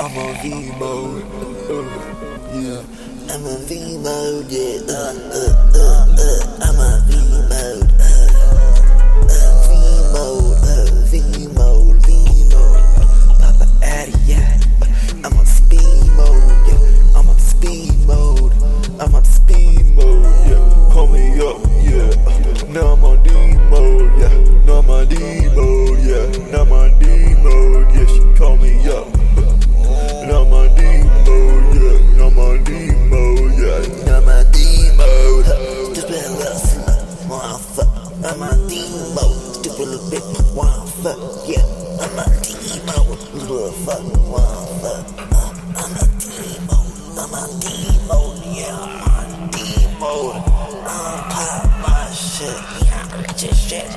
I'm on V mode. Yeah. I'm on V mode, yeah. low. Stupid little bitch, wild fuck, yeah. I'm a D-Mo, little fucking wild fuck. Uh, I'm a D-Mo, I'm a D-Mo, yeah. I'm D-Mo. I'm pop my shit, yeah. Rich as shit.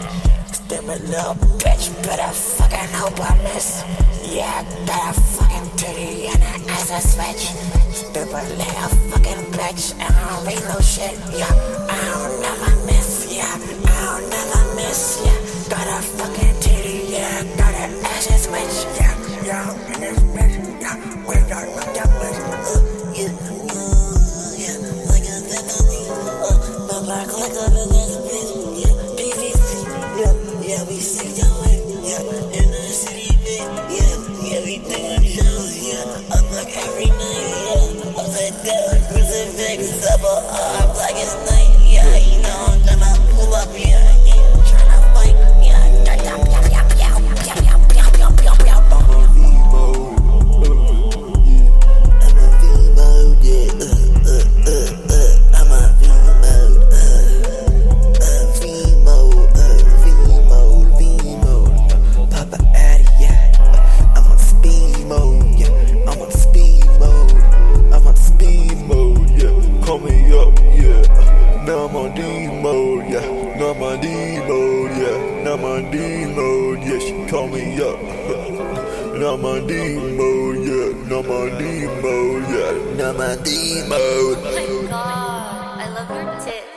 Stupid little bitch, better fucking hope I miss. Yeah, better fucking titty and an ass a switch. Stupid little fucking bitch, and I don't read no shit, yeah. I don't Got a prison Vegas, Normandy mode, yeah. Normandy mode, yeah. She call me up. Normandy mode, yeah. Normandy mode, yeah. Normandy mode. Oh my god, I love your tits.